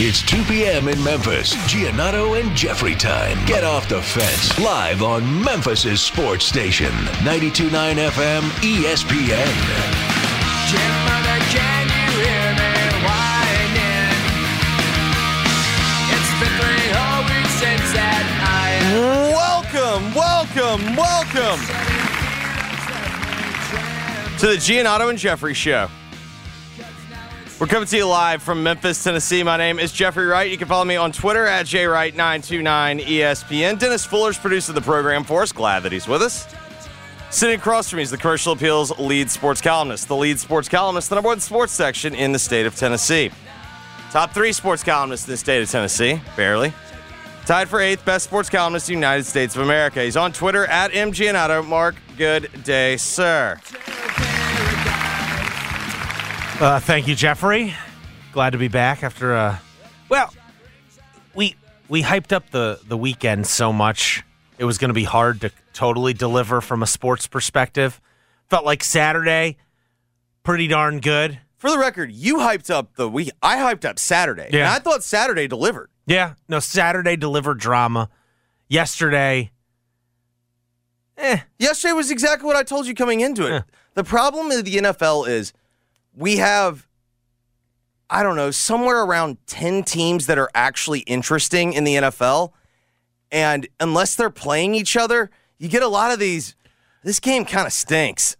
It's 2 p.m. in Memphis. Giannotto and Jeffrey time. Get off the fence. Live on Memphis's sports station. 92.9 FM ESPN. Jim, Mother, uh, can you hear me whining? It's been three whole weeks since that I Welcome, welcome, welcome to the Giannotto and Jeffrey Show. We're coming to you live from Memphis, Tennessee. My name is Jeffrey Wright. You can follow me on Twitter at jwright929ESPN. Dennis Fuller's producer of the program for us. Glad that he's with us. Sitting across from me is the Commercial Appeals lead sports columnist, the lead sports columnist, the number one sports section in the state of Tennessee. Top three sports columnists in the state of Tennessee, barely. Tied for eighth best sports columnist in the United States of America. He's on Twitter at MGiannotto. Mark, good day, sir. Uh, thank you, Jeffrey. Glad to be back after uh well, we we hyped up the the weekend so much. It was going to be hard to totally deliver from a sports perspective. Felt like Saturday pretty darn good. For the record, you hyped up the week. I hyped up Saturday. Yeah. And I thought Saturday delivered. Yeah, no, Saturday delivered drama. Yesterday eh, Yesterday was exactly what I told you coming into it. Yeah. The problem with the NFL is we have, I don't know, somewhere around 10 teams that are actually interesting in the NFL. And unless they're playing each other, you get a lot of these. This game kind of stinks.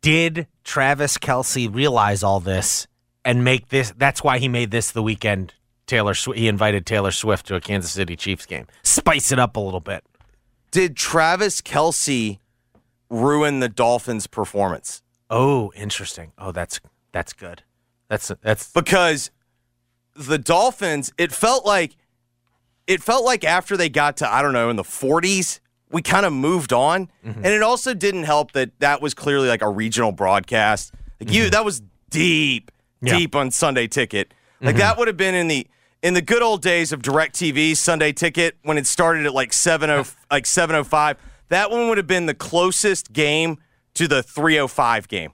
did Travis Kelce realize all this and make this? That's why he made this the weekend. Taylor, he invited Taylor Swift to a Kansas City Chiefs game. Spice it up a little bit. Did Travis Kelce ruin the Dolphins' performance? Oh, interesting. Oh, that's that's good. That's that's because the Dolphins, it felt like it felt like after they got to I don't know in the 40s, we kind of moved on, mm-hmm. and it also didn't help that that was clearly like a regional broadcast. Like you, mm-hmm. that was deep, Yeah. deep on Sunday Ticket. Like mm-hmm. that would have been in the in the good old days of Directv Sunday Ticket when it started at like seven oh like seven oh five. That one would have been the closest game to the three oh five game.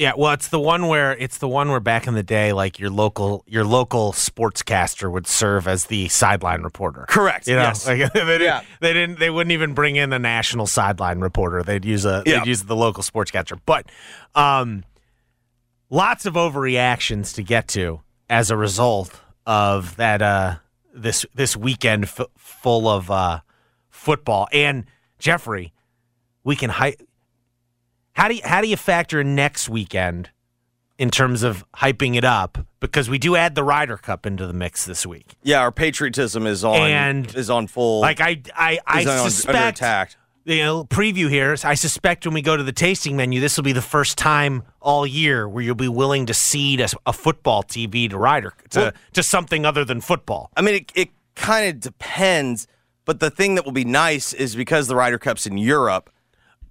Yeah. Well, it's the one where it's the one where back in the day, like your local your local sportscaster would serve as the sideline reporter. Correct. You know, yes. like, they, didn't, Yeah. they didn't. They wouldn't even bring in the national sideline reporter. They'd use a. Yeah. They'd use the local sportscaster. But, um, lots of overreactions to get to as a result of that. Uh, this this weekend f- full of uh, football and Jeffrey, we can hy- How do you, how do you factor in next weekend in terms of hyping it up? Because we do add the Ryder Cup into the mix this week. Yeah, our patriotism is on And, is on full. Like I I, I on- suspect attack. you know preview here. I suspect when we go to the tasting menu, this will be the first time all year where you'll be willing to cede a, a football TV to Ryder to Well- to something other than football. I mean, it, it kind of depends. But the thing that will be nice is because the Ryder Cup's in Europe.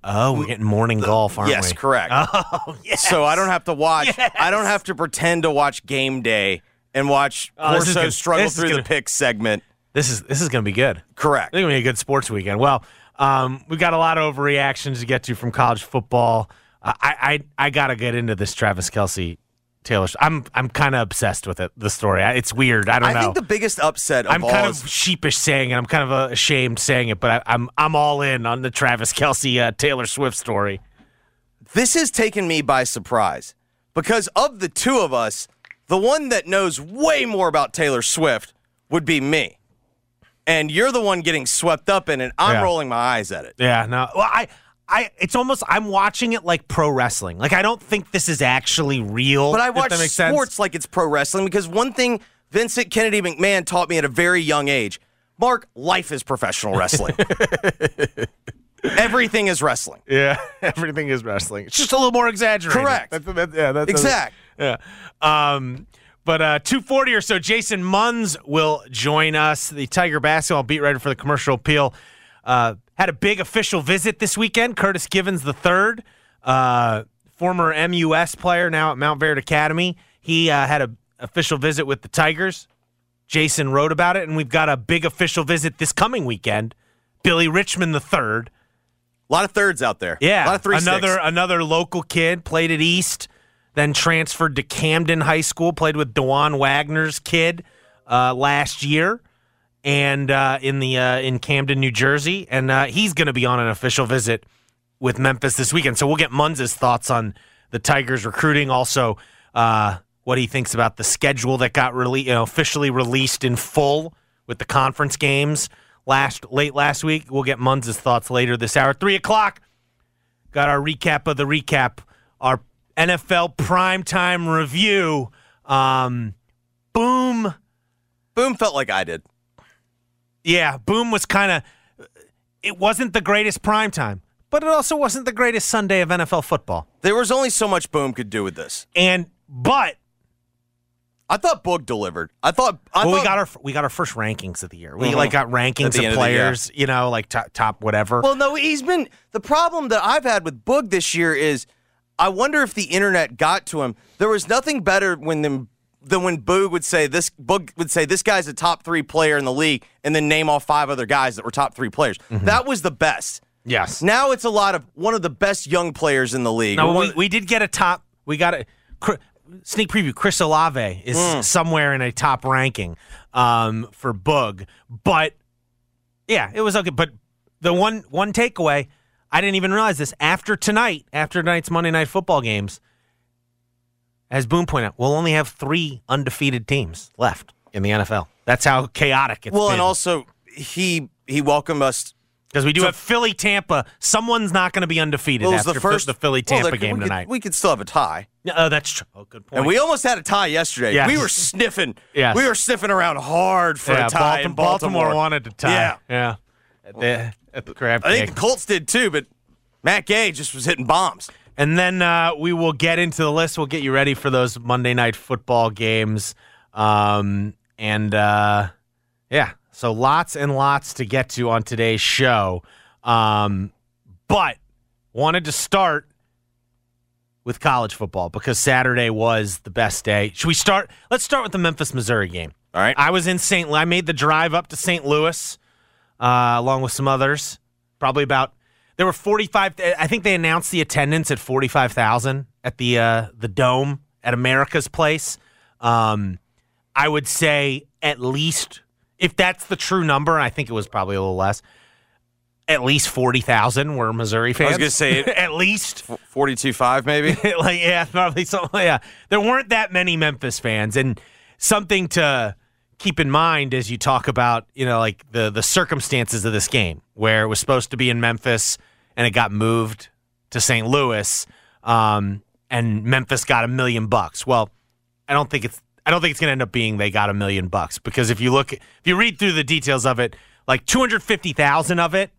Oh, we're getting morning golf, aren't yes, we? Yes, correct. Oh, yes. So I don't have to watch. Yes. I don't have to pretend to watch game day and watch Oh, this is Corso good. struggle through the gonna- pick segment. This is this is going to be good. Correct. I think it'll be a good sports weekend. Well, um, we got a lot of overreactions to get to from college football. Uh, I, I I gotta get into this Travis Kelce Taylor. I'm I'm kind of obsessed with it. The story. It's weird. I don't I know. I think the biggest upset of I'm kind is of sheepish saying it. I'm kind of ashamed saying it, but I, I'm I'm all in on the Travis Kelce uh, Taylor Swift story. this has taken me by surprise because of the two of us, the one that knows way more about Taylor Swift would be me. And you're the one getting swept up in it. I'm Yeah. rolling my eyes at it. Yeah, no. Well, I, I, it's almost I'm watching it like pro wrestling. Like I don't think this is actually real. But I watch makes sense. sports like it's pro wrestling because one thing Vincent Kennedy McMahon taught me at a very young age Mark, life is professional wrestling. Everything is wrestling. Yeah, everything is wrestling. It's just a little more exaggerated. Correct. That's, that, yeah, that's Exact. Yeah. Um, but uh, 240 or so, Jason Munz will join us, the Tiger basketball beat writer for the commercial appeal. Uh, had a big official visit this weekend. Curtis Givens III, uh, former MUS player, now at Montverde Academy. He uh, had an official visit with the Tigers. Jason wrote about it, and we've got a big official visit this coming weekend. Billy Richmond III. A lot of thirds out there. Yeah, A lot of three another sticks. another local kid played at East, then transferred to Camden High School. Played with Dajuan Wagner's kid uh, last year, and uh, in the uh, in Camden, New Jersey, and uh, he's going to be on an official visit with Memphis this weekend. So we'll get Munz's thoughts on the Tigers recruiting, also uh, what he thinks about the schedule that got rele- you know, officially released in full with the conference games last late last week. We'll get Munz's thoughts later this hour. Three o'clock. Got our recap of the recap, our NFL primetime review. Um, boom. Boom felt like I did. Yeah, Boom was kind of. It wasn't the greatest primetime, but it also wasn't the greatest Sunday of NFL football. There was only so much Boom could do with this. And but I thought Boog delivered. I thought. I well, we got our we got our first rankings of the year. We Mhm. like got rankings of of players, you know, like top, top whatever. Well, no, he's been. The problem that I've had with Boog this year is I wonder if the internet got to him. There was nothing better when them than when Boog would say this Boog would say this guy's a top three player in the league and then name all five other guys that were top three players. Mm-hmm. That was the best. yes. Now it's a lot of one of the best young players in the league. No, we, we did get a top. We got a sneak preview. Chris Olave is Hmm. somewhere in a top ranking um, for Boog, but yeah, it was okay. But the one one takeaway, I didn't even realize this after tonight, after tonight's Monday Night Football games. As Boone pointed out, we'll only have three undefeated teams left in the NFL. That's how chaotic it's well, been. and also he he welcomed us. because we do so- have Philly Tampa. Someone's not going to be undefeated Well, it was after the first the Philly Tampa there- game we could- tonight. we could still have a tie. oh, that's true. Oh, good point. And we almost had a tie yesterday. Yes. We were sniffing. Yes. We were sniffing around hard for a tie Baltim- in Baltimore. wanted to tie. Yeah. yeah. At the, at the crab I think cake. the Colts did too, but Matt Gay just was hitting bombs. And then uh, we will get into the list. We'll get you ready for those Monday night football games. Um, and uh, yeah, so lots and lots to get to on today's show. Um, but wanted to start with college football because Saturday was the best day. Should we start? Let's start with the Memphis, Missouri game. All right. I was in St. I made the drive up to St. Louis uh, along with some others. Probably about there were 45 I think they announced the attendance at 45,000 at the uh, the dome at America's Place. Um, I would say at least if that's the true number, and I think it was probably a little less. At least 40,000 were Missouri fans. I was gonna say at least 42-5 maybe. like yeah, probably something. Yeah, there weren't that many Memphis fans, and something to keep in mind as you talk about you know like the the circumstances of this game, where it was supposed to be in Memphis and it got moved to St. Louis, um, and Memphis got a million bucks. Well, I don't think it's I don't think it's going to end up being they got a million bucks because if you look if you read through the details of it, like two hundred fifty thousand of it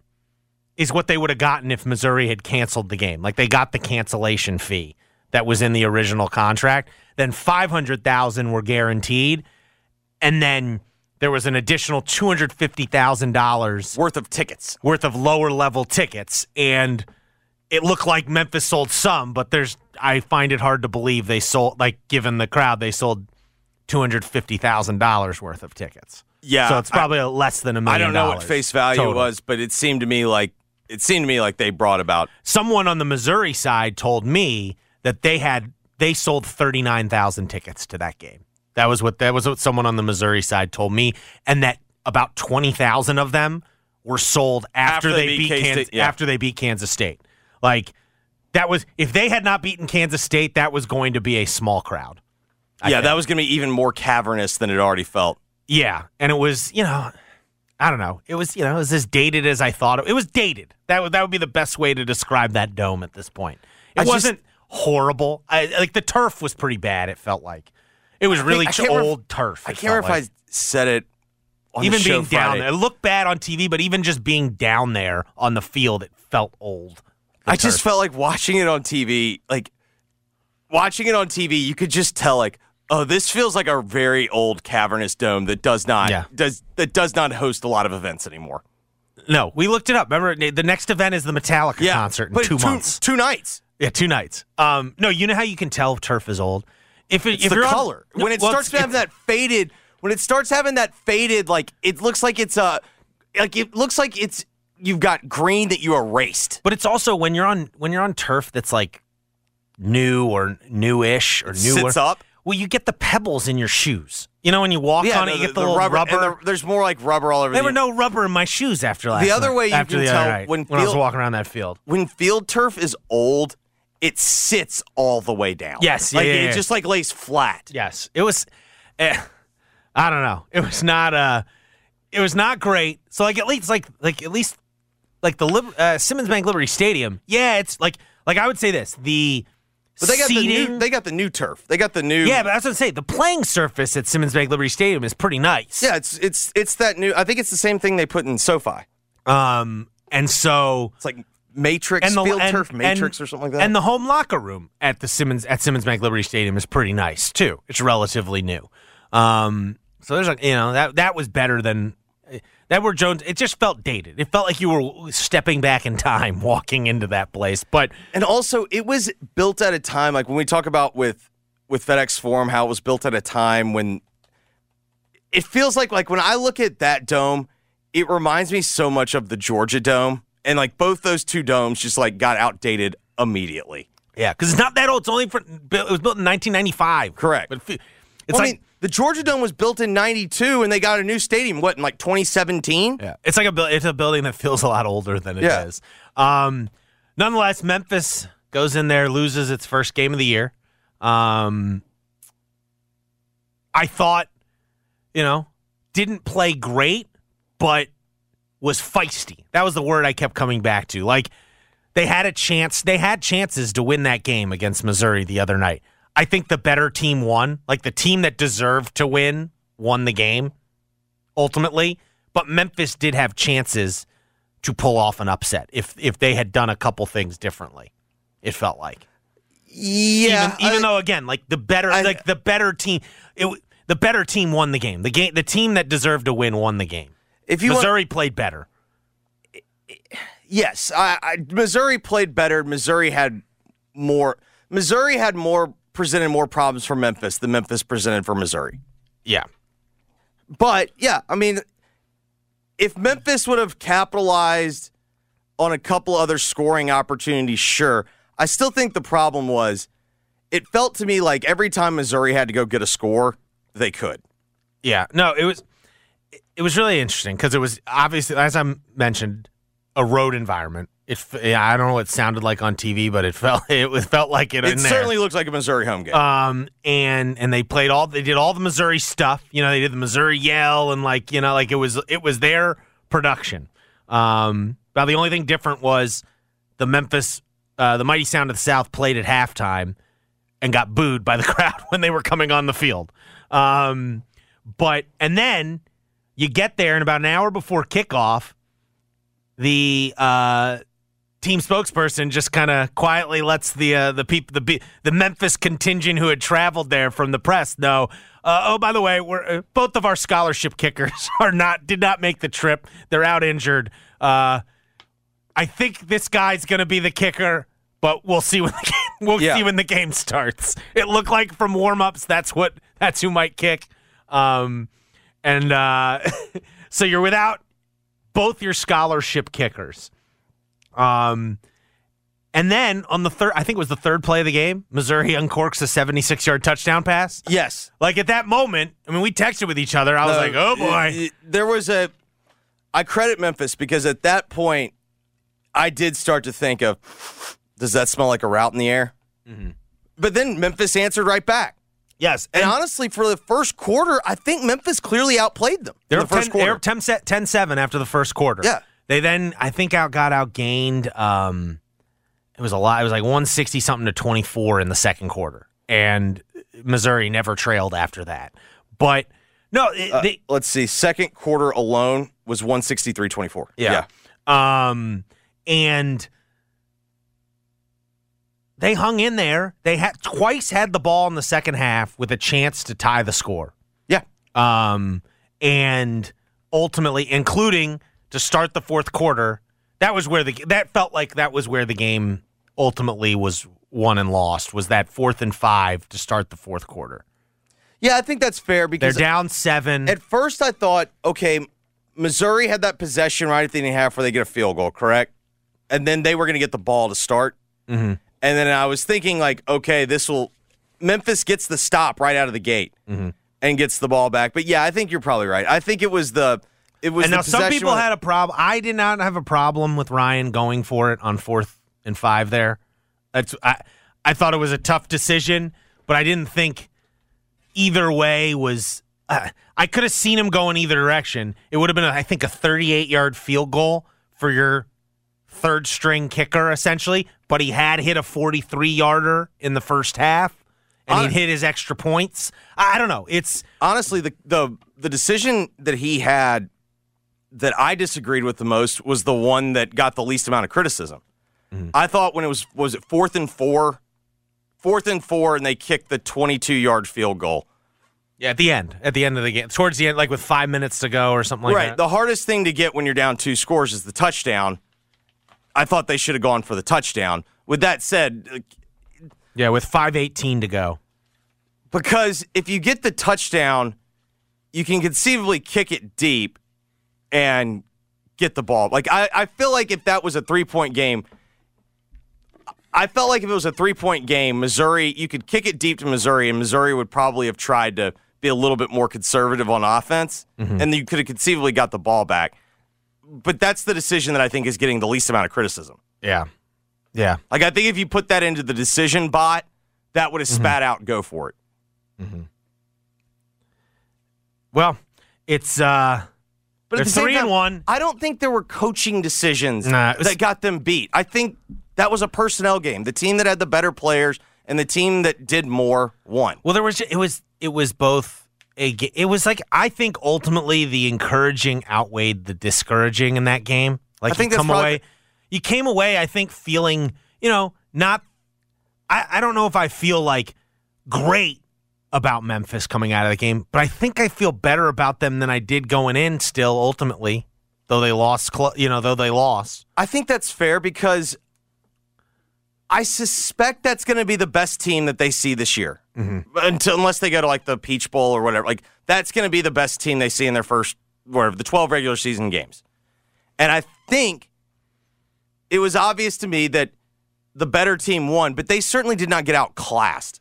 is what they would have gotten if Missouri had canceled the game. Like they got the cancellation fee that was in the original contract. Then 500,000 were guaranteed and then there was an additional $250,000 Worth of tickets. worth of lower level tickets and it looked like Memphis sold some, but there's I find it hard to believe they sold like given the crowd they sold $250,000 worth of tickets. Yeah, So it's I- probably less than a million I don't know what face value total. was, but it seemed to me like it seemed to me like they brought about someone on the Missouri side told me that they had they sold 39,000 tickets to that game. That was what that was what someone on the Missouri side told me and that about 20,000 of them were sold after, After they they, beat beat Kansas, yeah. after they beat Kansas State. Like that was if they had not beaten Kansas State, that was going to be a small crowd. I yeah, think. that was going to be even more cavernous than it already felt. Yeah, and it was you know, I don't know, it was you know, it was as dated as I thought it. It was dated. That would that would be the best way to describe that dome at this point. It I wasn't horrible. I, like the turf was pretty bad. It felt like it was really I can't remember- old turf. I can't remember felt if I said it on even the show being down there. It looked bad on TV, but even just being down there on the field, it felt old. I just felt like watching it on TV, like watching it on TV, you could just tell like, oh, this feels like a very old cavernous dome that does not Yeah. does that does not host a lot of events anymore. no. We looked it up. Remember, the next event is the Metallica Yeah, concert in but two two months. two nights. Yeah, two nights. Um, no, you know how you can tell turf is old if it, It's if the you're on- color No, when it well, starts to have that faded. When it starts having that faded, like it looks like it's a, like it looks like it's you've got green that you erased. But it's also when you're on when you're on turf that's like new or newish or It newer. sits up. Well, you get the pebbles in your shoes. You know when you walk on no, it, you get the, little rubber. rubber. and the- there's more like rubber all over. there the, were no rubber in my shoes after last. The other night- way you after can the tell night, when I was walking around that field. when field turf is old, it sits all the way down. Yes, yeah, like yeah, it yeah. just like lays flat. Yes, it was. Eh, I don't know. It was not. Uh, it was not great. So like at least like like at least like the Lib- uh, Simmons Bank Liberty Stadium. Yeah, it's like like I would say this the. But they got the seating, new. They got the new turf. They got the new. yeah, but that's what I'm saying. The playing surface at Simmons Bank Liberty Stadium is pretty nice. yeah. It's it's it's that new. I think it's the same thing they put in SoFi. Um, and so It's like Matrix and the field and, turf, Matrix and- or something like that. And the home locker room at the Simmons at Simmons Bank Liberty Stadium is pretty nice too. It's relatively new. Um, so there's like you know that that was better than that. Were Jones? It just felt dated. It felt like you were stepping back in time walking into that place. But And also, it was built at a time like when we talk about with with FedEx Forum, how it was built at a time when it feels like like when I look at that dome, it reminds me so much of the Georgia Dome, and like both those two domes just like got outdated immediately. yeah, because it's not that old. It's only for it was built in 1995. Correct. But it's Well, I like mean, the Georgia Dome was built in '92, and they got a new stadium. What in like 2017? Yeah, it's like a buil- it's a building that feels a lot older than it is. Yeah. Um, nonetheless, Memphis goes in there, loses its first game of the year. Um, I thought, you know, didn't play great, but was feisty. That was the word I kept coming back to. Like they had a chance, they had chances to win that game against Missouri the other night. I think the better team won. Like the team that deserved to win won the game ultimately, but Memphis did have chances to pull off an upset if if they had done a couple things differently. It felt like Yeah, even, even I- though again, like the better I- like the better team, it the better team won the game. The game, the team that deserved to win won the game. If you want, Missouri played better. Yes, I, I, Missouri played better. Missouri had more. Missouri had more presented more problems for Memphis than Memphis presented for Missouri. Yeah, But yeah, I mean, if Memphis would have capitalized on a couple other scoring opportunities, sure. I still think the problem was it felt to me like every time Missouri had to go get a score, they could. yeah. No, it was it was really interesting because it was obviously as I mentioned a road environment. It I don't know what it sounded like on TV, but it felt it felt like it. It in there. certainly looks like a Missouri home game. Um, and and they played all they did all the Missouri stuff. You know, they did the Missouri yell and like you know, like it was it was their production. Um, but the only thing different was the Memphis, uh, the Mighty Sound of the South played at halftime and got booed by the crowd when they were coming on the field. Um, but and then you get there and about an hour before kickoff, the uh, team spokesperson just kind of quietly lets the uh, the people the the Memphis contingent who had traveled there from the press know. Uh, oh, by the way, we're uh, both of our scholarship kickers are not did not make the trip. They're out injured. Uh, I think this guy's going to be the kicker, but we'll see when the game we'll Yeah. see when the game starts. It looked like from warm-ups that's what that's who might kick. Um, and uh, so you're without both your scholarship kickers. Um, and then on the third, I think it was the third play of the game, Missouri uncorks a 76 yard touchdown pass. yes. Like at that moment, I mean, we texted with each other. I was No, like, oh boy. it- it- there was a. I credit Memphis because at that point, I did start to think of Does that smell like a route in the air? But then Memphis answered right back. Yes, And, honestly, for the first quarter, I think Memphis clearly outplayed them. They're the first 10, quarter. They're 10, set, 10-7 after the first quarter. Yeah. They then, I think, out got outgained. Um, it was a lot. It was like 160 something to 24 in the second quarter. And Missouri never trailed after that. But no, it, Uh, they, let's see. Second quarter alone was 163-24. Yeah. Um, and they hung in there. They had twice had the ball in the second half with a chance to tie the score. Yeah. Um, and ultimately, including to start the fourth quarter, that was where the that felt like that was where the game ultimately was won and lost. Was that fourth and five to start the fourth quarter? Yeah, I think that's fair because They're down seven. at first I thought, okay, Missouri had that possession right at the end of the half where they get a field goal, correct? And then they were going to get the ball to start. Mm-hmm. And then I was thinking, like, okay, this will. Memphis gets the stop right out of the gate Mm-hmm. and gets the ball back. But yeah, I think you're probably right. I think it was the. It was and the now some people had a problem. I did not have a problem with Ryan going for it on fourth and five. There, that's I. I thought it was a tough decision, but I didn't think either way was. Uh, I could have seen him go in either direction. It would have been, I think, a 38 yard field goal for your third string kicker, essentially. But he had hit a 43 yarder in the first half, and Hon- he'd hit his extra points. I, I don't know. It's honestly the the the decision that he had that I disagreed with the most was the one that got the least amount of criticism. Mm-hmm. I thought when it was was it fourth and four, fourth and four, and they kicked the twenty two yard field goal. yeah, at the end, at the end of the game, towards the end, like with five minutes to go or something like right. that. Right. The hardest thing to get when you're down two scores is the touchdown. I thought they should have gone for the touchdown. With that said, Yeah, with 518 to go. because if you get the touchdown, you can conceivably kick it deep and get the ball. Like I, I feel like if that was a three point game, I felt like if it was a three point game, Missouri, you could kick it deep to Missouri, and Missouri would probably have tried to be a little bit more conservative on offense, mm-hmm. and you could have conceivably got the ball back. But that's the decision that I think is getting the least amount of criticism. Yeah. Yeah. Like I think if you put that into the decision bot, that would have spat out go for it. Mm-hmm. Well, it's uh But They're at the same three and time, one. I don't think there were coaching decisions Nah, was- that got them beat. I think that was a personnel game. The team that had the better players and the team that did more won. well there was it was it was both it was like I think ultimately the encouraging outweighed the discouraging in that game. Like I think you come away you came away I think feeling, you know, not I, I don't know if I feel like great about Memphis coming out of the game, but I think I feel better about them than I did going in still ultimately. Though they lost, you know, though they lost. I think that's fair because I suspect that's going to be the best team that they see this year. Mm-hmm. Until unless they go to like the Peach Bowl or whatever. Like that's going to be the best team they see in their first whatever the 12 regular season games. And I think it was obvious to me that the better team won, but they certainly did not get outclassed.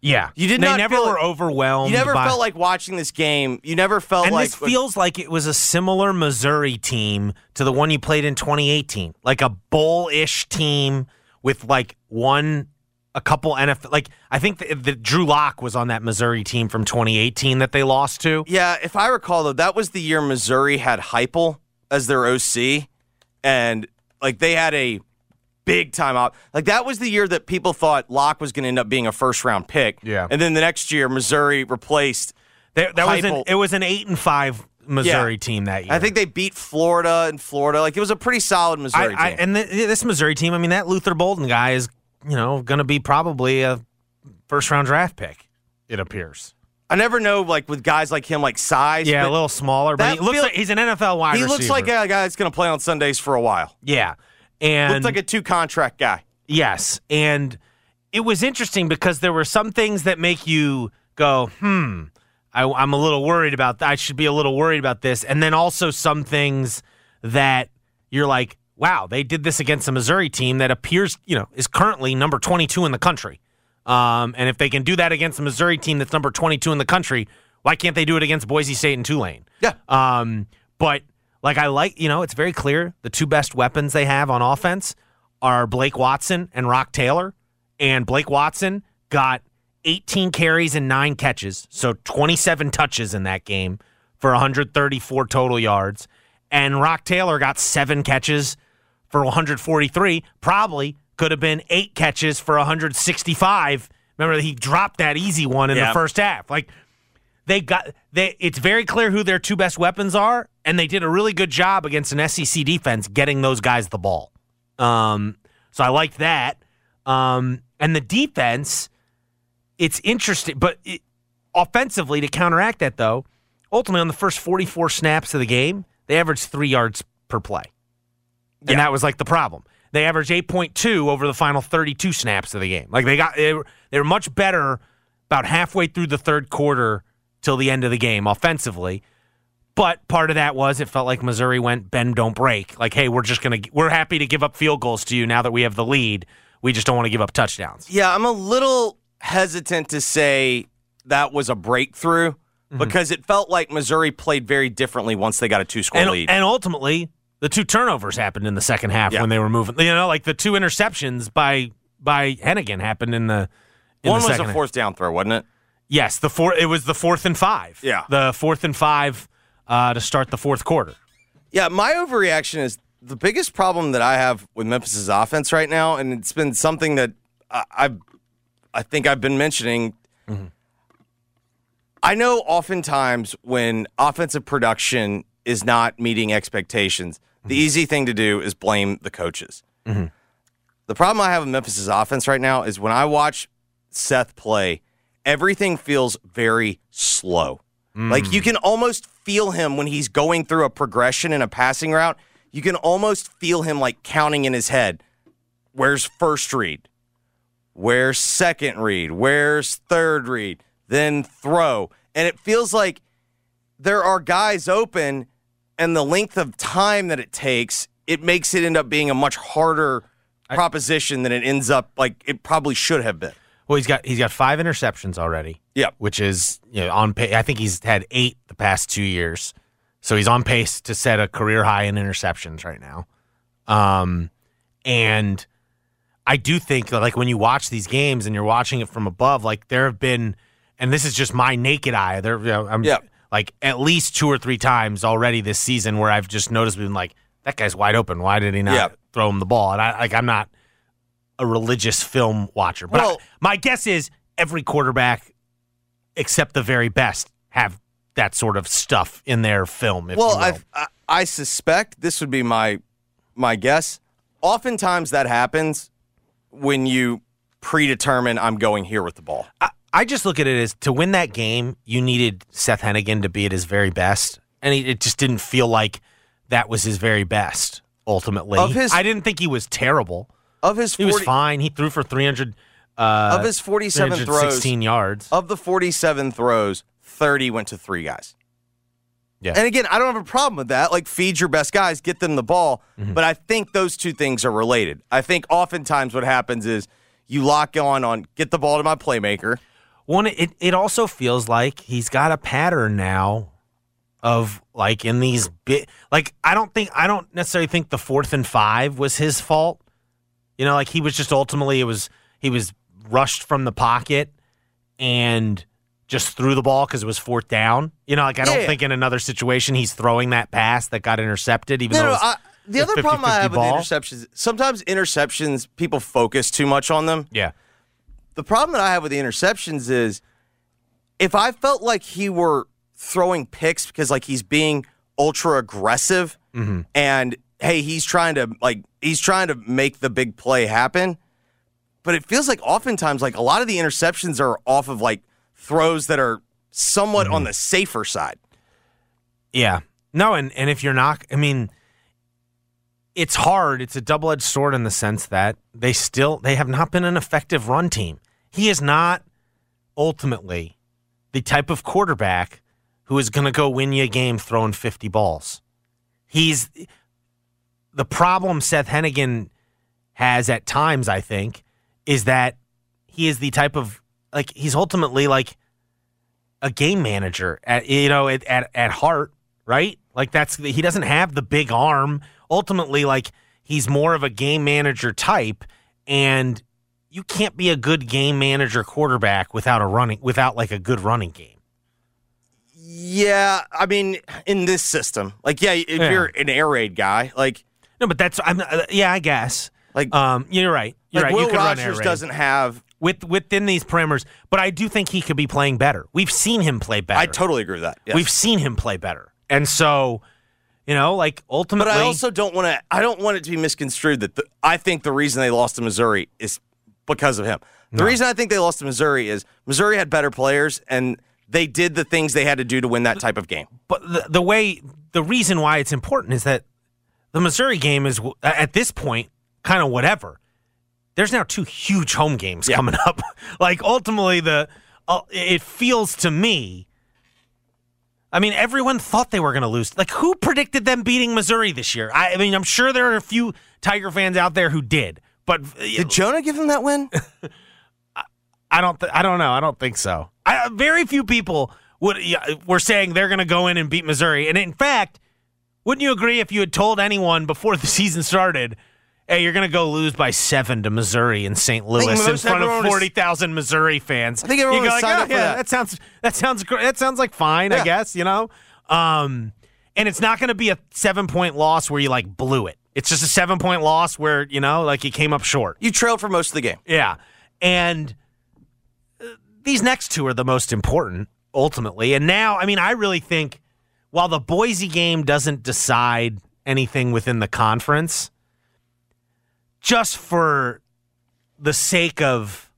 Yeah, You did They not never feel were overwhelmed. You never by- felt like watching this game. You never felt and like this feels like it was a similar Missouri team to the one you played in 2018, like a bowl-ish team with like one, a couple NFL. Like I think that that Drew Lock was on that Missouri team from 2018 that they lost to. Yeah, if I recall though, that was the year Missouri had Heupel as their OC, and like they had a big time out. Like that was the year that people thought Lock was going to end up being a first round pick. Yeah. and then the next year Missouri replaced. That, that was an, it was an eight and five Missouri Yeah. team that year. I think they beat Florida and Florida. Like it was a pretty solid Missouri I, I, team. and th- this Missouri team. I mean, that Luther Burden guy is you know going to be probably a first round draft pick. It appears. I never know like with guys like him, like size. Yeah, but a little smaller, but he looks feel- like he's an NFL wide He receiver. looks like a guy that's going to play on Sundays for a while. yeah, and Looks like a two contract guy. yes, and it was interesting because there were some things that make you go, hmm. I, I'm a little worried about that. I should be a little worried about this, and then also some things that you're like, wow, they did this against a Missouri team that appears, you know, is currently number 22 in the country. Um, and if they can do that against a Missouri team that's number 22 in the country, why can't they do it against Boise State and Tulane? Yeah. Um, but like I like, you know, it's very clear the two best weapons they have on offense are Blake Watson and Roc Taylor. And Blake Watson got 18 carries and nine catches, so 27 touches in that game for 134 total yards. And Roc Taylor got seven catches for 143. Probably could have been eight catches for 165. Remember, he dropped that easy one in Yeah. the first half. Like, they got they it's very clear who their two best weapons are and they did a really good job against an SEC defense getting those guys the ball. Um so I liked that. Um and the defense it's interesting but it, offensively to counteract that though, ultimately on the first 44 snaps of the game, they averaged 3 yards per play. And Yeah. that was like the problem. They averaged 8.2 over the final 32 snaps of the game. Like they got they were, they were much better about halfway through the third quarter till the end of the game offensively. But part of that was it felt like Missouri went bend don't break. Like, hey, we're just gonna we're happy to give up field goals to you now that we have the lead. We just don't want to give up touchdowns. Yeah, I'm a little hesitant to say that was a breakthrough because it felt like Missouri played very differently once they got a two score And, lead. and ultimately, the two turnovers happened in the second half Yeah. when they were moving. You know, like the two interceptions by by Henigan happened in the in One the was a half. fourth down throw, wasn't it? Yes, the four. It was the fourth and five. Yeah. the fourth and five uh, to start the fourth quarter. Yeah, my overreaction is the biggest problem that I have with Memphis's offense right now, and it's been something that I, I've, I think I've been mentioning. Mm-hmm. I know oftentimes when offensive production is not meeting expectations, the mm-hmm. easy thing to do is blame the coaches. Mm-hmm. The problem I have with Memphis's offense right now is when I watch Seth play, everything feels very slow. Like you mm. can almost feel him when he's going through a progression in a passing route. You can almost feel him like counting in his head. Where's first read? Where's second read? Where's third read? Then throw. And it feels like there are guys open, and the length of time that it takes, it makes it end up being a much harder proposition than it ends up like it probably should have been. Well, he's got he's got five interceptions already. Yep. which is you know on pace. I think he's had eight the past two years, so he's on pace to set a career high in interceptions right now. Um, and I do think that, like when you watch these games and you're watching it from above, like there have been, and this is just my naked eye. There, you know, I'm Yep. like at least two or three times already this season where I've just noticed been like that guy's wide open. Why did he not Yep. throw him the ball? And I like I'm not a religious film watcher, but I- Well- my guess is every quarterback except the very best have that sort of stuff in their film. If well. I, I I suspect this would be my my guess. Oftentimes that happens when you predetermine I'm going here with the ball. I, I just look at it as to win that game, you needed Seth Henigan to be at his very best, and he, it just didn't feel like that was his very best. Ultimately, Of his- I didn't think he was terrible. Of his He was fine. He threw for three hundred. Uh, of his 47 throws, 16 yards. of the 47 throws, 30 went to three guys. Yeah. And again, I don't have a problem with that. Like, feed your best guys, get them the ball. Mm-hmm. But I think those two things are related. I think oftentimes what happens is you lock on on get the ball to my playmaker. One, it it also feels like he's got a pattern now of like in these bit like I don't think I don't necessarily think the fourth and five was his fault. You know, like he was just ultimately it was he was rushed from the pocket and just threw the ball because it was fourth down. You know, like I don't Yeah. think in another situation he's throwing that pass that got intercepted. Even No, though no, I, the other problem I 50-50 have ball. with interceptions, sometimes interceptions, people focus too much on them. yeah, The problem that I have with the interceptions is if I felt like he were throwing picks because like he's being ultra aggressive Mm-hmm. and hey, he's trying to like he's trying to make the big play happen. But it feels like oftentimes like a lot of the interceptions are off of like throws that are somewhat Mm-hmm. on the safer side. Yeah. No, and, and if you're not, I mean, it's hard. It's a double edged sword in the sense that they still they have not been an effective run team. He is not ultimately the type of quarterback who is going to go win you a game throwing 50 balls. He's the problem Seth Henigan has at times, I think, is that he is the type of like he's ultimately like a game manager at you know at at, at heart, right? Like that's he doesn't have the big arm. Ultimately, like he's more of a game manager type, and you can't be a good game manager quarterback without a running without like a good running game. Yeah, I mean, in this system, like, yeah, if Yeah. you're an air raid guy, like, No, but that's I'm uh, yeah, I guess. like, Um, you're right. You're like right. Will you could run air Rogers doesn't have. With within these parameters, but I do think he could be playing better. We've seen him play better. I totally agree with that. yes. We've seen him play better, and so you know, like ultimately, But I also don't want to. I don't want it to be misconstrued that the, I think the reason they lost to Missouri is because of him. The reason I think they lost to Missouri is Missouri had better players and they did the things they had to do to win that type of game. but the, the way the reason why it's important is that the Missouri game is at this point kind of whatever. There's now two huge home games Yeah. coming up. like ultimately, the uh, it feels to me. I mean, everyone thought they were going to lose. Like, who predicted them beating Missouri this year? I, I mean, I'm sure there are a few Tiger fans out there who did, but uh, Did Jonah give them that win? I don't. Th- I don't know. I don't think so. I, very few people would yeah, were saying they're going to go in and beat Missouri. And in fact, wouldn't you agree if you had told anyone before the season started, "Hey, you're going to go lose by seven to Missouri in St. Louis in front of forty thousand Missouri fans"? I think everyone you go like, "Oh, up for yeah, that." sounds that sounds gr- that sounds like fine. I guess you know. Um, and it's not going to be a seven point loss where you like blew it. It's just a seven point loss where you know like you came up short. you trailed for most of the game. Yeah. And uh, these next two are the most important ultimately. And now, I mean, I really think while the Boise game doesn't decide anything within the conference, just for the sake of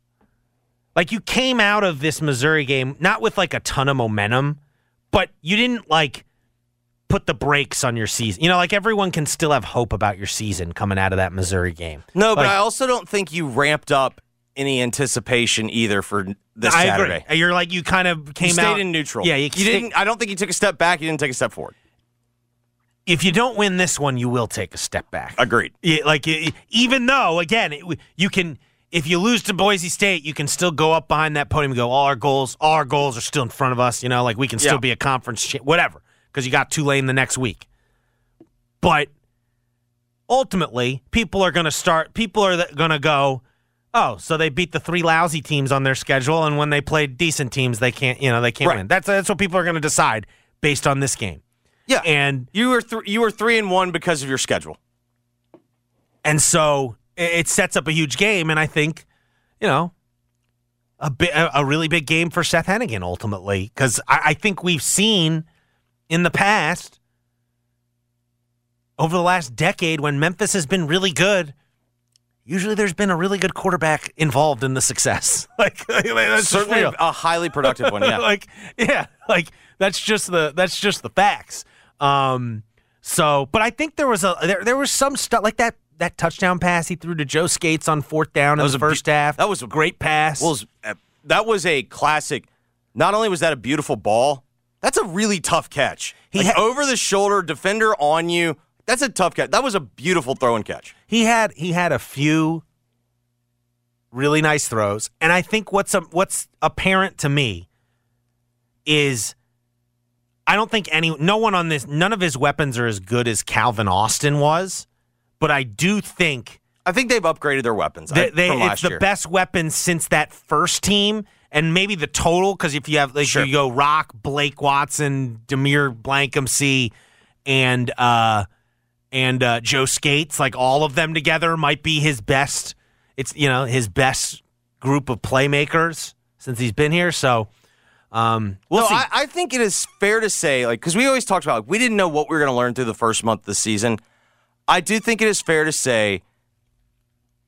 like you came out of this Missouri game not with like a ton of momentum, but you didn't like put the brakes on your season. You know, like everyone can still have hope about your season coming out of that Missouri game. No, but Like- I also don't think you ramped up any anticipation either for this I Saturday. agree. You're like you kind of came you stayed out in neutral. Yeah, you, you stay- didn't. I don't think you took a step back. You didn't take a step forward. If you don't win this one, you will take a step back. Agreed. Yeah, like even though again, it, you can if you lose to Boise State, you can still go up behind that podium and go, all our goals, all our goals are still in front of us. You know, like we can still Yeah. be a conference, cha- whatever, because you got Tulane the next week. But ultimately, people are going to start. People are going to go. Oh, so they beat the three lousy teams on their schedule, and when they play decent teams, they can't. You know, they can't Right. win. That's that's what people are going to decide based on this game. Yeah, And you were th- you were three and one because of your schedule. And so it sets up a huge game, and I think, you know, a a really big game for Seth Henigan ultimately, because I, I think we've seen in the past, over the last decade, when Memphis has been really good. Usually, there's been a really good quarterback involved in the success. like that's Certainly a highly productive one. Yeah. like yeah, like that's just the that's just the facts. Um, so, but I think there was a there there was some stuff like that that touchdown pass he threw to Joe Scates on fourth down in was the first half. that was a- great pass. Well, uh, that was a classic. Not only was that a beautiful ball, that's a really tough catch. He Like, over the shoulder, defender on you. That's a tough catch. That was a beautiful throw and catch. he had he had a few really nice throws, and I think what's a, what's apparent to me is I don't think any no one on this none of his weapons are as good as Calvin Austin was, but I do think I think they've upgraded their weapons They, they, it's the year. best weapon since that first team, and maybe the total because if you have like Sure. you go Roc, Blake Watson, DeMeer Blankumsee, and uh, and uh, Joe Scates, like all of them together, might be his best. It's you know his best group of playmakers since he's been here. So um, we'll no. I, I think it is fair to say, like, because we always talked about, like, we didn't know what we were going to learn through the first month of the season. I do think it is fair to say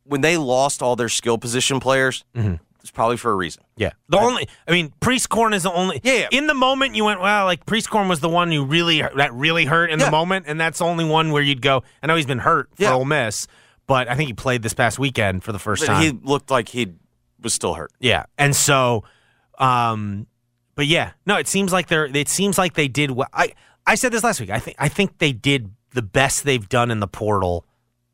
when they lost all their skill position players, Mm-hmm. it's probably for a reason. Yeah. The only, I mean, Priest Corn is the only. Yeah, yeah. In the moment, you went, well, like Priest Corn was the one who really that really hurt in Yeah. the moment, and that's the only one where you'd go. I know he's been hurt for Yeah. Ole Miss, but I think he played this past weekend for the first But time. he looked like he was still hurt. yeah, and so, um, but yeah, no, it seems like they're. It seems like they did. Well. I I said this last week. I think I think they did the best they've done in the portal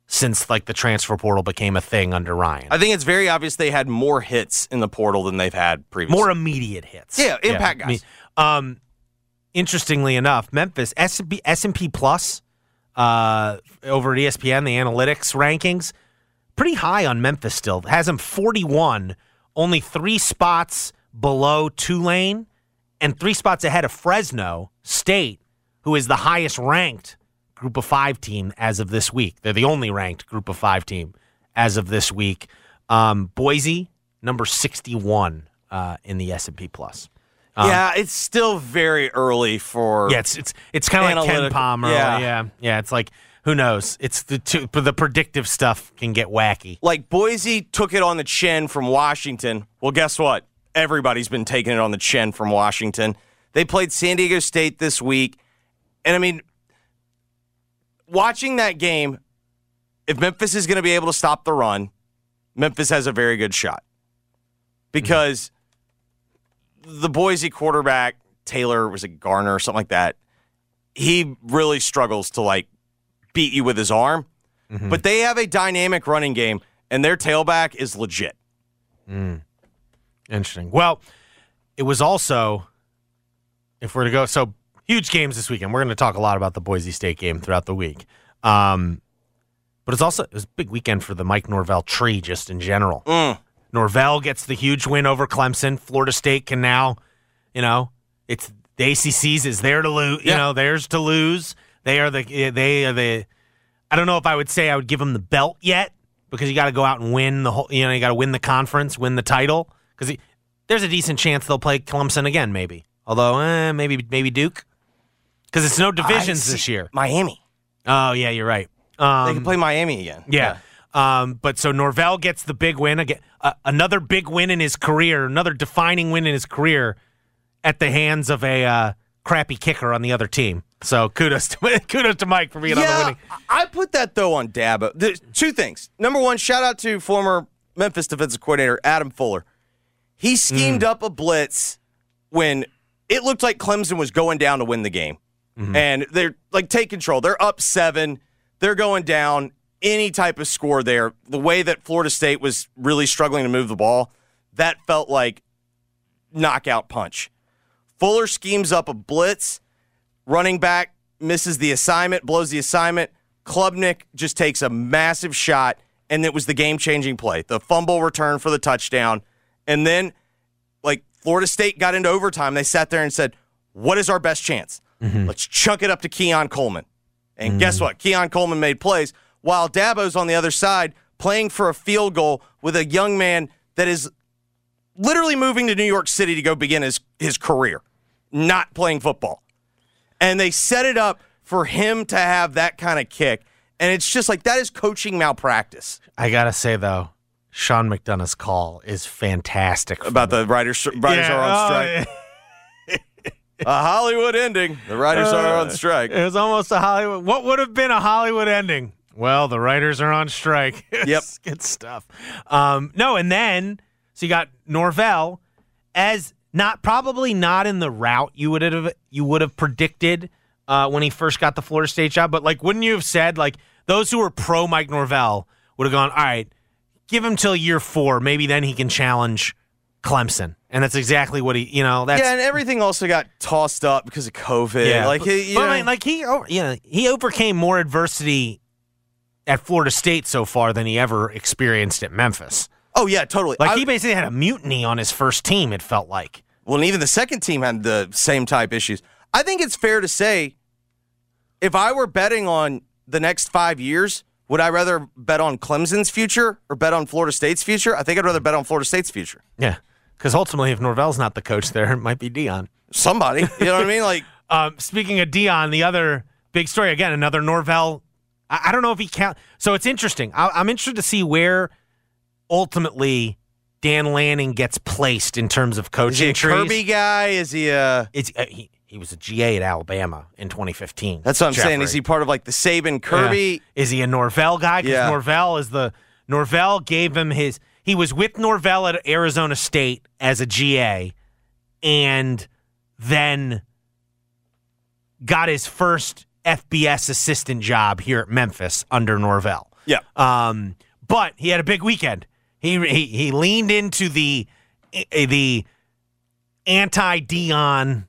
since like the transfer portal became a thing under Ryan. I think it's very obvious they had more hits in the portal than they've had previously. more immediate hits. Yeah, impact I mean, guys. um, interestingly enough, Memphis S&P, S&P Plus uh, over at ESPN, the analytics rankings, pretty high on Memphis still. Has him 41, only three spots below Tulane and three spots ahead of Fresno State, who is the highest ranked group of five team as of this week. They're the only ranked group of five team as of this week. Um, Boise, number 61 uh, in the S&P Plus. yeah, it's still very early for. Yeah, it's it's it's kind of like KenPom. yeah. Yeah. yeah, It's like who knows? It's the two, the predictive stuff can get wacky. like Boise took it on the chin from Washington. Well, guess what? Everybody's been taking it on the chin from Washington. They played San Diego State this week. And I mean, watching that game, if Memphis is going to be able to stop the run, Memphis has a very good shot. Because the Boise quarterback, Taylor, was it Garner or something like that? He really struggles to like beat you with his arm. Mm-hmm. But they have a dynamic running game, and their tailback is legit. Mm. Interesting. Well, it was also, if we're to go, so huge games this weekend. We're going to talk a lot about the Boise State game throughout the week. Um, but it's also it was a big weekend for the Mike Norvell tree, just in general. Norvell gets the huge win over Clemson. Florida State can now, you know, it's the ACC's is there to lose. You know, theirs to lose. They are the they are the. I don't know if I would say I would give them the belt yet because you got to go out and win the whole. You know, you got to win the conference, win the title because there's a decent chance they'll play Clemson again, maybe. Although, eh, maybe maybe Duke because it's no divisions this year. Miami. Oh yeah, you're right. Um, They can play Miami again. yeah. Um, but so Norvell gets the big win again, uh, another big win in his career, another defining win in his career at the hands of a uh, crappy kicker on the other team. So kudos to kudos to Mike for being on the Yeah, winning. I put that though on Dabo. There's two things. Number one, shout out to former Memphis defensive coordinator Adam Fuller. He schemed mm. up a blitz when it looked like Clemson was going down to win the game, mm-hmm. and they're like take control. They're up seven. They're going down. Any type of score there. The way that Florida State was really struggling to move the ball, that felt like knockout punch. Fuller schemes up a blitz. Running back misses the assignment, blows the assignment. Klubnik just takes a massive shot, and it was the game changing play. The fumble return for the touchdown. And then, like, Florida State got into overtime. They sat there and said, What is our best chance? Mm-hmm. Let's chunk it up to Keon Coleman. And guess mm. what? Keon Coleman made plays while Dabo's on the other side playing for a field goal with a young man that is literally moving to New York City to go begin his, his career, not playing football. And they set it up for him to have that kind of kick. And it's just like that is coaching malpractice I gotta say though, Sean McDonough's call is fantastic. about the writers. Writers are on strike. oh, A Hollywood ending. The writers are on strike. It was almost a Hollywood. What would have been a Hollywood ending? Well, the writers are on strike. Yep. good stuff. Um, no, and then so you got Norvell as not probably not in the route you would have you would have predicted uh, when he first got the Florida State job, but like wouldn't you have said like those who were pro Mike Norvell would have gone, all right, give him till year four, maybe then he can challenge Clemson, and that's exactly what he you know that's Yeah, and everything also got tossed up because of COVID. Like, but, he, you but, know, I mean, like he, oh, yeah, he overcame more adversity at Florida State so far than he ever experienced at Memphis. oh yeah, totally. Like I- he basically had a mutiny on his first team. It felt like. Well, and even the second team had the same type issues. I think it's fair to say if I were betting on the next five years, would I rather bet on Clemson's future or bet on Florida State's future? I think I'd rather bet on Florida State's future. Yeah, because ultimately, if Norvell's not the coach there, it might be Deion. Somebody, you know what I mean? Like, Um, speaking of Deion, the other big story again, another Norvell. I, I don't know if he count. So it's interesting. I, I'm interested to see where ultimately Dan Lanning gets placed in terms of is he coaching a trees. Kirby guy? Is he a? It's uh, he, he was a GA at Alabama in 2015. That's what I'm saying. Is he part of like the Saban Kirby? Yeah. Is he a Norvell guy? Because Yeah. Norvell is the Norvell gave him his. He was with Norvell at Arizona State as a GA, and then got his first FBS assistant job here at Memphis under Norvell. Yeah. Um, but he had a big weekend. He he, he leaned into the eh, the anti Deion,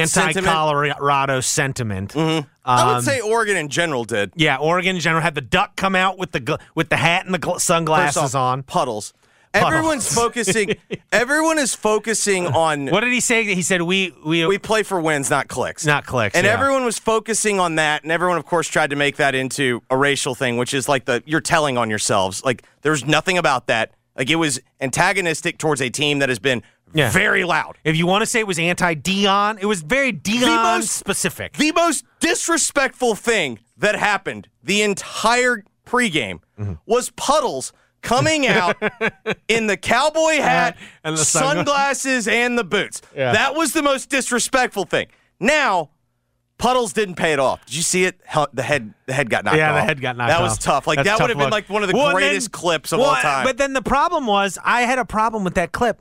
anti-Colorado sentiment. Mm-hmm. I Um, would say Oregon in general did. Yeah, Oregon in general had the duck come out with the gl- with the hat and the gl- sunglasses off, on. puddles. Puddles. Everyone's focusing. everyone is focusing on. What did he say? He said we we, we play for wins, not clicks. Not clicks, And yeah. everyone was focusing on that, and everyone, of course, tried to make that into a racial thing, which is like the you're telling on yourselves. Like there's nothing about that. Like it was antagonistic towards a team that has been Yeah. very loud. if you want to say it was anti-Deion, it was very Deion most- specific. The most disrespectful thing that happened the entire pregame Mm-hmm. was Puddles coming out in the cowboy hat, and the sunglasses, and the boots. Yeah. That was the most disrespectful thing. Now, Puddles didn't pay it off. Did you see it? Hel- The head, the head got knocked yeah, off. the head got knocked That off. was tough. Like That's that would have been like one of the Well, greatest then- clips of well, all time. But then the problem was, I had a problem with that clip.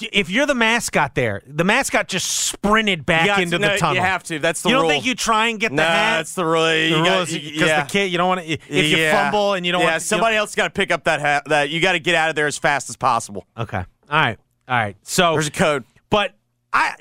If you're the mascot there, the mascot just sprinted back You to- into no, the tunnel. you have to. That's the you don't rule. think you try and get the Nah, hat? that's the rule. You the got- rules y- because yeah. the kid, you don't want to. If you Yeah. fumble and you don't yeah, want, somebody else got to pick up that hat. That you got to get out of there as fast as possible. Okay. All right. All right. So There's a code. but I,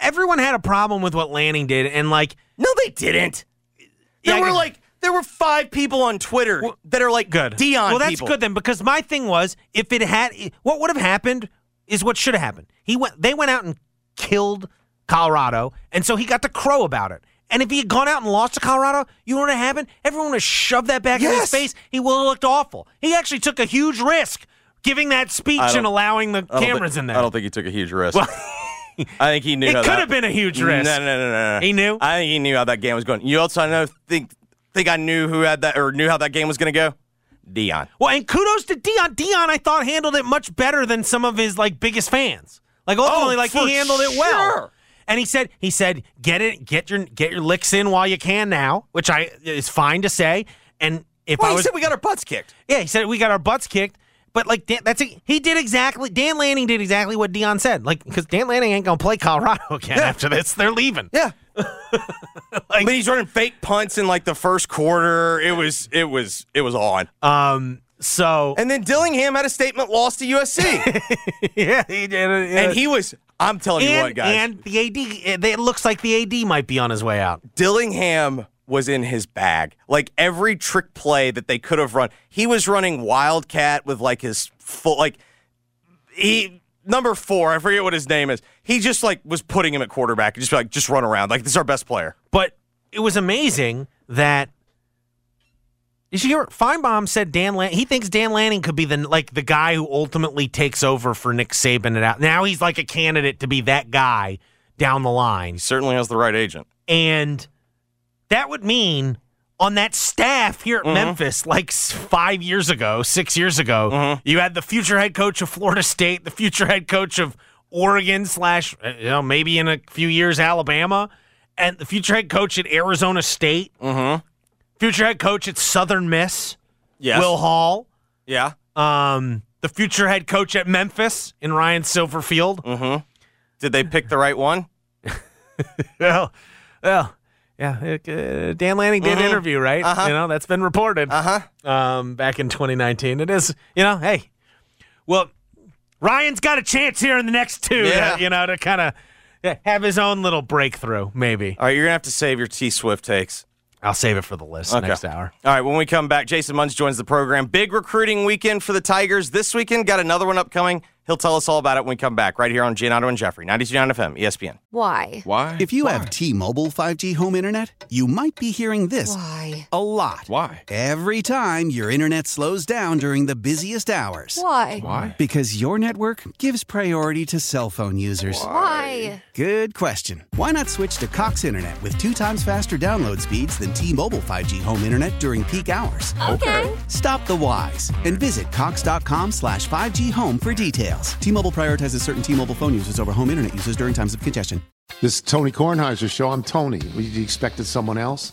everyone had a problem with what Lanning did, and like, No, they didn't. There Yeah, were like there were five people on Twitter that are like good. Deion. Well, that's people. good then, because my thing was, if it had, what would have happened is what should have happened. He went, they went out and killed Colorado, and so he got to crow about it. And if he had gone out and lost to Colorado, you know what would have happened? Everyone would have shoved that back in his face. He would have looked awful. He actually took a huge risk giving that speech and allowing the cameras think- in there. I don't think he took a huge risk. I think he knew. It how could that- have been a huge risk. No, no, no, no, no. He knew? I think he knew how that game was going. You also know think think I knew who had that or knew how that game was going to go. Deion. Well, and kudos to Deion. Deion, I thought handled it much better than some of his like biggest fans. Like ultimately, Oh, like he handled it well. And he said, he said, get it, get your get your licks in while you can now, which I is fine to say. And if Well, I he said we got our butts kicked. yeah, he said we got our butts kicked. But like Dan, that's he did exactly. Dan Lanning did exactly what Deion said. Like because Dan Lanning ain't gonna play Colorado again Yeah. after this. They're leaving. Yeah. I mean, he's running fake punts in like the first quarter. It was, it was, it was on. Um. So And then Dillingham had a statement lost to USC, yeah, he did. yeah. and he was. I'm telling you and, what, guys. and the AD. It, it looks like the AD might be on his way out. Dillingham was in his bag. Like every trick play that they could have run, he was running wildcat with like his full like he number four. I forget what his name is. He just like was putting him at quarterback and just like just run around like this is our best player. But it was amazing that. Did you hear? Finebaum said Dan. Lan- he thinks Dan Lanning could be the like the guy who ultimately takes over for Nick Saban. It out now he's like a candidate to be that guy down the line, He certainly has the right agent. and that would mean on that staff here at Memphis, like five years ago, six years ago, you had the future head coach of Florida State, the future head coach of Oregon slash uh, you know maybe in a few years Alabama, and the future head coach at Arizona State, future head coach at Southern Miss, Yes. Will Hall, Yeah. um, the future head coach at Memphis in Ryan Silverfield. Did they pick the right one? Well, well, yeah. uh, Dan Lanning did Mm-hmm. interview, right? Uh-huh. You know that's been reported. Uh huh. Um, back in 2019, it is. You know, hey, well, Ryan's got a chance here in the next two. Yeah. To, you know, to kind of have his own little breakthrough. Maybe All right, you're gonna have to save your T Swift takes. I'll save it for the list Okay. next hour. All right, when we come back, Jason Munz joins the program. Big recruiting weekend for the Tigers this weekend. Got another one upcoming. He'll tell us all about it when we come back, right here on Giannotto and Jeffrey, 92.9 FM, ESPN. Why? Why? If you have T-Mobile 5G home internet, you might be hearing this Why? a lot. Why? Every time your internet slows down during the busiest hours. Why? Why? Because your network gives priority to cell phone users. Why? Good question. Why not switch to Cox Internet with two times faster download speeds than T-Mobile 5G home internet during peak hours? Okay. Stop the whys and visit cox.com slash 5G home for details. T-Mobile prioritizes certain T-Mobile phone users over home internet users during times of congestion. This is Tony Kornheiser show. I'm Tony. You expected someone else?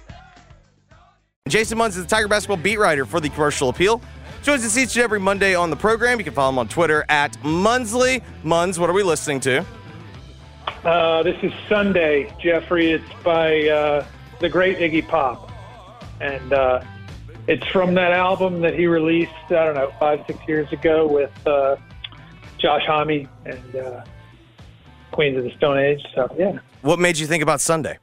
Jason Munz is the Tiger basketball beat writer for the Commercial Appeal. Joins us each and every Monday on the program. You can follow him on Twitter at Munsley. Munz, what are we listening to? Uh, this is Sunday, Jeffrey. It's by uh, the great Iggy Pop. And uh, it's from that album that he released, I don't know, five, six years ago with uh, Josh Homme and uh, Queens of the Stone Age. So, yeah. What made you think about Sunday?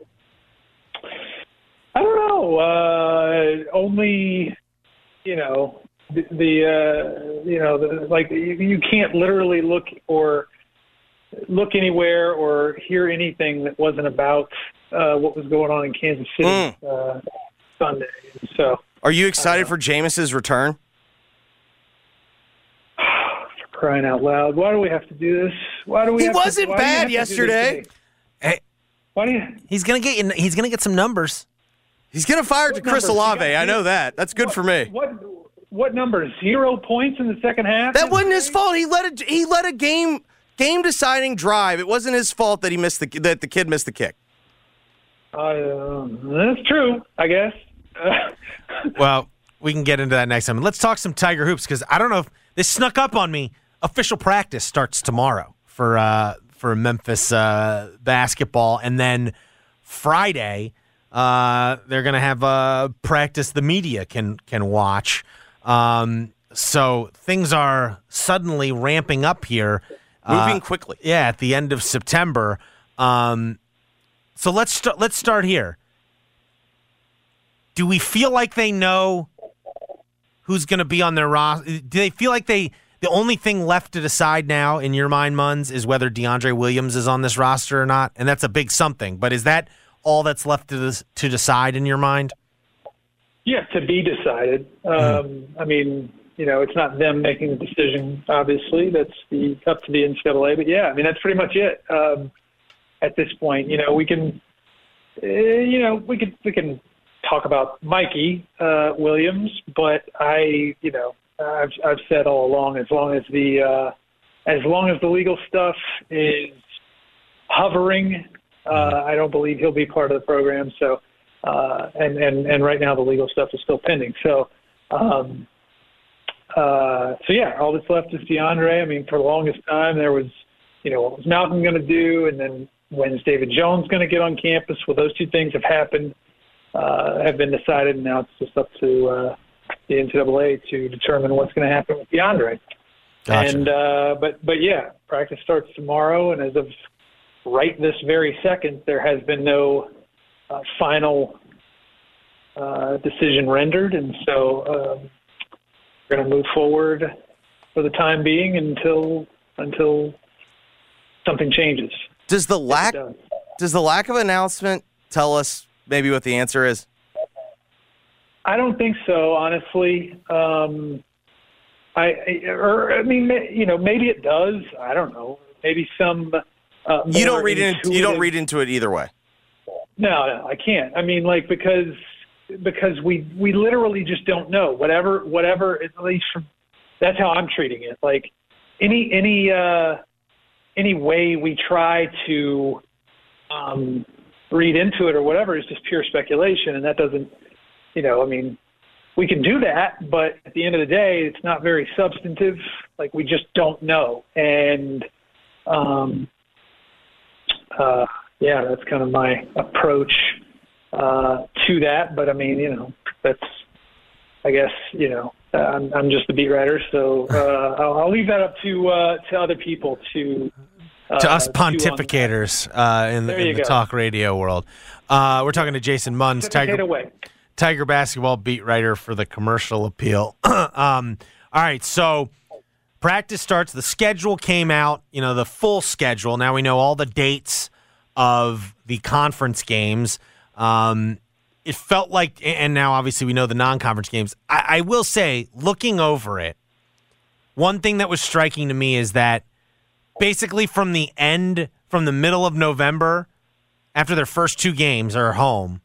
Uh, only, you know, the, the uh, you know, the, like you, you can't literally look or look anywhere or hear anything that wasn't about uh, what was going on in Kansas City Mm. uh, Sunday. So, Are you excited for Jameis's return? for crying out loud, why do we have to do this? Why do we? He have to- wasn't why do you bad have to to yesterday. Hey, Why do you? he's gonna get in, he's gonna get some numbers. He's going to fire to Chris numbers? Olave. I know that. That's good for me. What? What number? Zero points in the second half. That wasn't his fault. He let a he let a game game deciding drive. It wasn't his fault that he missed the that the kid missed the kick. Uh, that's true, I guess. Well, we can get into that next time. Let's talk some Tiger hoops because I don't know if this snuck up on me. Official practice starts tomorrow for uh, for Memphis uh, basketball, and then Friday uh, they're going to have uh, practice. The media can can watch. Um, so things are suddenly ramping up here. Moving Uh, quickly. Yeah, at the end of September. Um, so let's start. Let's start here. Do we feel like they know who's going to be on their roster? Do they feel like they the only thing left to decide now in your mind, Munz, is whether DeAndre Williams is on this roster or not? And that's a big something. But is that all that's left to this, to decide in your mind? Yeah, to be decided. Um, I mean, you know, it's not them making the decision. Obviously, that's the up to the NCAA. But yeah, I mean, that's pretty much it. Um, at this point, you know, we can, uh, you know, we could we can talk about Mikey uh, Williams, but I, you know, I've I've said all along, as long as the uh, as long as the legal stuff is hovering, uh, I don't believe he'll be part of the program. So uh, and and and right now the legal stuff is still pending. So, um, uh, so yeah, all that's left is DeAndre. I mean, for the longest time there was, you know, what was Malcolm going to do, and then when's David Jones going to get on campus? Well, those two things have happened, uh, have been decided, and now it's just up to uh, the NCAA to determine what's going to happen with DeAndre. Gotcha. And uh, but but yeah, practice starts tomorrow, and as of right this very second, there has been no uh, final uh, decision rendered, and so um, we're going to move forward for the time being until until something changes. Does the lack does. does the lack of announcement tell us maybe what the answer is? I don't think so, honestly. Um, I, I or I mean, you know, maybe it does. I don't know. Maybe some. Uh, You don't read it. You don't read into it either way. No, no, I can't. I mean, like because because we we literally just don't know. Whatever whatever at least from that's how I'm treating it. Like any any uh any way we try to um read into it or whatever is just pure speculation and that doesn't you know, I mean we can do that, but at the end of the day it's not very substantive. Like we just don't know. And um uh yeah, that's kind of my approach uh, to that. But I mean, you know, that's I guess you know I'm, I'm just the beat writer, so uh, I'll, I'll leave that up to uh, to other people to uh, to us chew on that. pontificators uh, in the, in the talk radio world. Uh, we're talking to Jason Pontificate Tiger. Tiger basketball beat writer for the commercial appeal. um, all right, so practice starts. The schedule came out, you know, the full schedule. Now we know all the dates of the conference games. Um, it felt like, and now obviously we know the non-conference games. I, I will say, looking over it, one thing that was striking to me is that basically from the end, from the middle of November, after their first two games are home,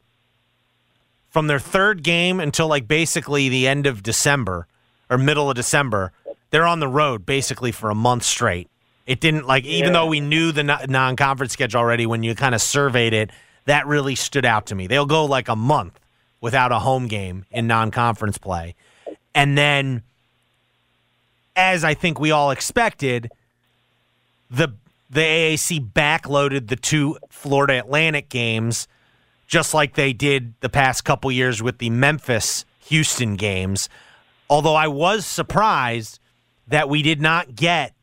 from their third game until like basically the end of December or middle of December, they're on the road basically for a month straight. It didn't like, even though we knew the non conference schedule already, when you kind of surveyed it, that really stood out to me. They'll go like a month without a home game in non conference play. And then, as I think we all expected, the the AAC backloaded the two Florida Atlantic games just like they did the past couple years with the Memphis Houston games. Although I was surprised that we did not get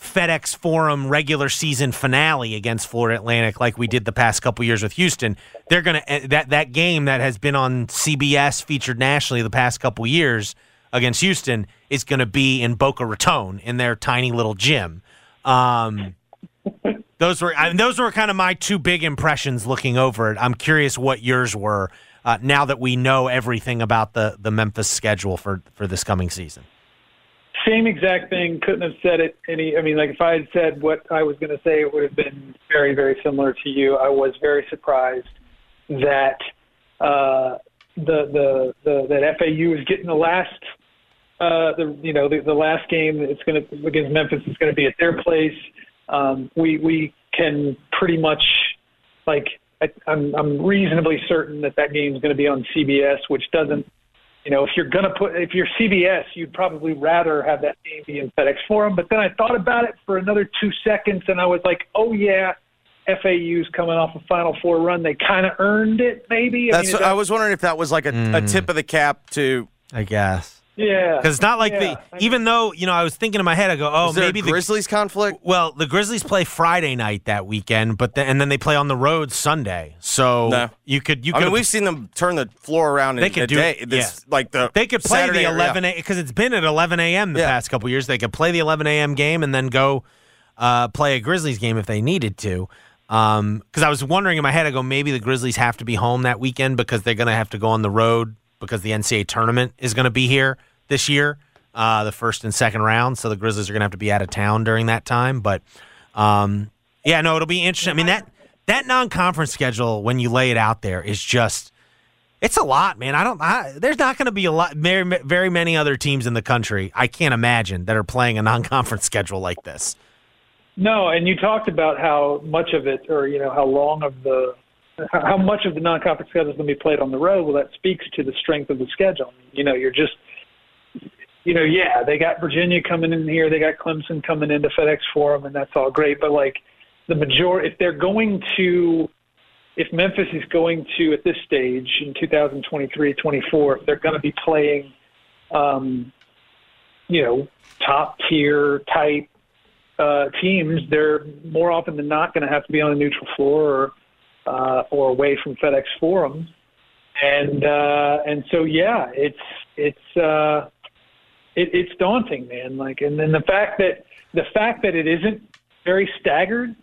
FedEx Forum regular season finale against Florida Atlantic like we did the past couple years with Houston. They're going to that that game that has been on CBS featured nationally the past couple years against Houston is going to be in Boca Raton in their tiny little gym. Um, those were I those were kind of my two big impressions looking over it. I'm curious what yours were uh, now that we know everything about the the Memphis schedule for for this coming season. Same exact thing. Couldn't have said it any. I mean, like if I had said what I was going to say, it would have been very, very similar to you. I was very surprised that uh, the, the the that FAU is getting the last uh, the you know the, the last game. It's going to against Memphis. It's going to be at their place. Um, we we can pretty much like I, I'm I'm reasonably certain that that game is going to be on CBS, which doesn't you know, if you're going to put, if you're CBS, you'd probably rather have that game be in FedEx Forum. But then I thought about it for another two seconds, and I was like, oh yeah, FAU's coming off a Final Four run. They kind of earned it, maybe. I That's. Mean, I was wondering if that was like a, mm. a tip of the cap to. I guess. Yeah, because it's not like yeah. the even though you know I was thinking in my head I go oh maybe the Grizzlies conflict. Well, the Grizzlies play Friday night that weekend, but then, and then they play on the road Sunday. So no. you could you could. I mean, we've seen them turn the floor around. They in could do day, this, yeah. like the they could play Saturday, the 11 a because it's been at 11 a.m. the yeah. past couple years. They could play the 11 a.m. game and then go uh, play a Grizzlies game if they needed to. Because um, I was wondering in my head, I go maybe the Grizzlies have to be home that weekend because they're going to have to go on the road because the NCAA tournament is going to be here this year, uh, the first and second round. So the Grizzlies are going to have to be out of town during that time. But um, yeah, no, it'll be interesting. I mean that that non-conference schedule when you lay it out there is just it's a lot, man. I don't. I, there's not going to be a lot, very, very many other teams in the country. I can't imagine that are playing a non-conference schedule like this. No, and you talked about how much of it, or you know, how long of the, how much of the non-conference schedule is going to be played on the road. Well, that speaks to the strength of the schedule. You know, you're just you know, yeah, they got Virginia coming in here, they got Clemson coming into FedEx Forum, and that's all great. But like the majority, if they're going to, if Memphis is going to at this stage in 2023, 24, if they're going to be playing, um, you know, top tier type uh, teams, they're more often than not going to have to be on a neutral floor or uh, or away from FedEx Forum, and uh, and so yeah, it's it's. Uh, it, it's daunting, man. Like, and then the fact that the fact that it isn't very staggered.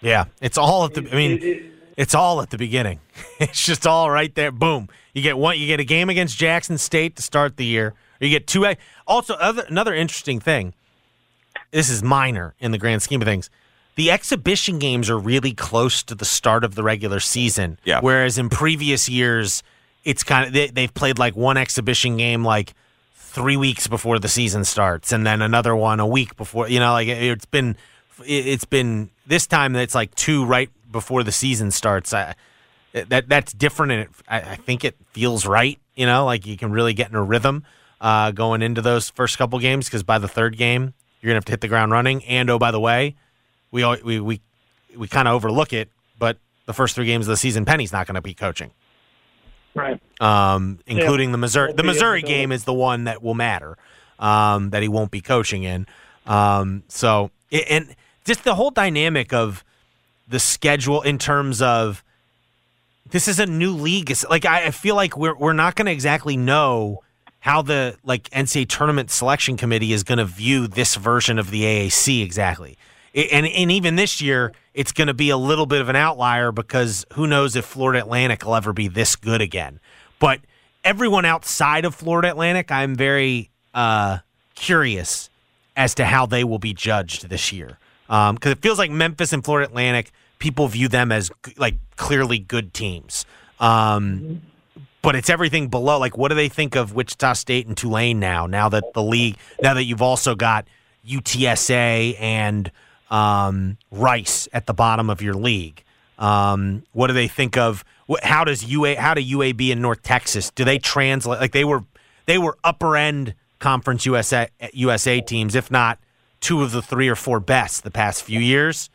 Yeah, it's all at the. I mean, it, it, it's all at the beginning. It's just all right there. Boom. You get one. You get a game against Jackson State to start the year. You get two. Also, other, another interesting thing. This is minor in the grand scheme of things. The exhibition games are really close to the start of the regular season. Yeah. Whereas in previous years, it's kind of they, they've played like one exhibition game like three weeks before the season starts, and then another one a week before. You know, like it's been it's been this time that it's like two right before the season starts. I, that that's different, and it, I, I, think it feels right. You know, like you can really get in a rhythm uh, going into those first couple games because by the third game you're gonna have to hit the ground running. And oh, by the way, we we we we kind of overlook it, but the first three games of the season, Penny's not going to be coaching right? Um, including yeah. the Missouri. The Missouri game is the one that will matter. Um, that he won't be coaching in. Um, so and just the whole dynamic of the schedule in terms of this is a new league. like I feel like we're we're not going to exactly know how the like NCAA tournament selection committee is going to view this version of the AAC exactly. And and even this year, it's going to be a little bit of an outlier because who knows if Florida Atlantic will ever be this good again. But everyone outside of Florida Atlantic, I'm very uh, curious as to how they will be judged this year because um, it feels like Memphis and Florida Atlantic people view them as like clearly good teams. Um, but it's everything below. Like, what do they think of Wichita State and Tulane now? Now that the league, now that you've also got UTSA and um, Rice at the bottom of your league. Um, what do they think of? How does UA? How do UAB in North Texas? Do they translate? Like they were, they were upper end Conference USA USA teams, if not two of the three or four best the past few years.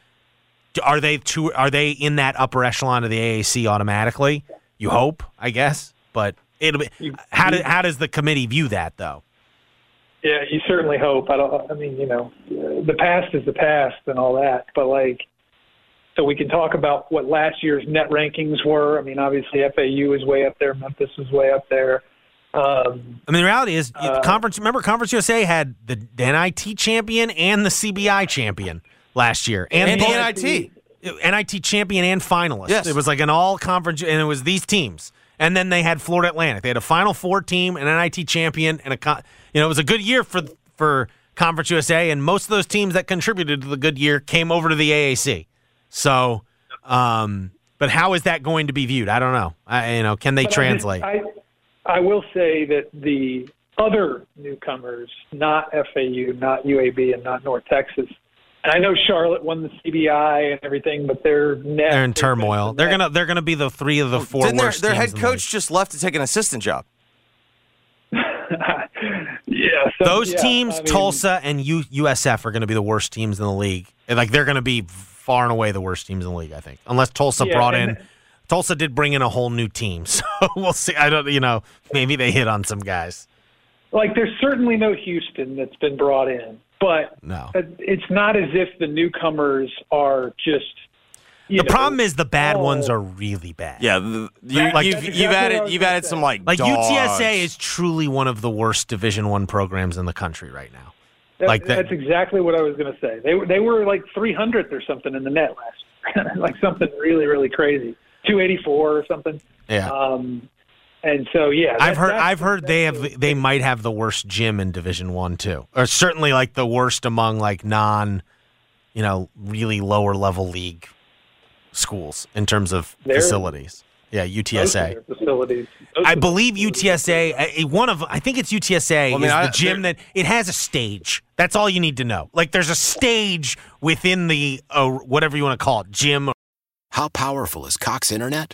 Are they two? Are they in that upper echelon of the AAC automatically? You hope, I guess, but it'll be. How do, how does the committee view that though? Yeah, you certainly hope. I don't. I mean, you know, the past is the past and all that, but like, so we can talk about what last year's net rankings were. I mean, obviously FAU is way up there, Memphis is way up there. Um, I mean, the reality is, uh, conference. Remember, Conference USA had the NIT champion and the CBI champion last year, and, and the NIT. NIT champion and finalist. Yes. It was like an all conference, and it was these teams. And then they had Florida Atlantic. They had a Final Four team, an NIT champion, and a you know it was a good year for for Conference USA. And most of those teams that contributed to the good year came over to the AAC. So, um, but how is that going to be viewed? I don't know. I, you know, can they translate? I, I will say that the other newcomers, not FAU, not UAB, and not North Texas, and I know Charlotte won the CBI and everything, but they're net, they're in turmoil. They're gonna they're gonna be the three of the four Didn't worst. Their, their head teams coach just left to take an assistant job. yeah, so, those yeah, teams, I mean, Tulsa and U, USF, are going to be the worst teams in the league. Like they're going to be far and away the worst teams in the league. I think, unless Tulsa Yeah, brought and- in. Tulsa did bring in a whole new team, so we'll see. I don't, you know, maybe they hit on some guys. Like, there's certainly no Houston that's been brought in, but No. it's not as if the newcomers are just. You The know, problem is the bad all- ones are really bad. Yeah, the, you, That- you've, that's you've exactly what I added you've added say. some like Like dogs. UTSA is truly one of the worst Division One programs in the country right now. That, like that- That's exactly what I was going to say. They were they were like 300th or something in the net last like something really really crazy, 284 or something. Yeah. Um, and so yeah, I've heard I've heard they have they might have the worst gym in Division One too, or certainly like the worst among like non, you know, really lower level league schools in terms of They're- facilities. Yeah, UTSA. facilities. I believe UTSA. uh, One of I think it's UTSA Well, I mean, is I- the gym that it has a stage. That's all you need to know. Like there's a stage within the uh, whatever you want to call it, gym. How powerful is Cox Internet?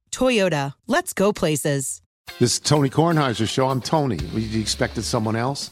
Toyota, let's go places. This is Tony Kornheiser show. I'm Tony. You expected someone else?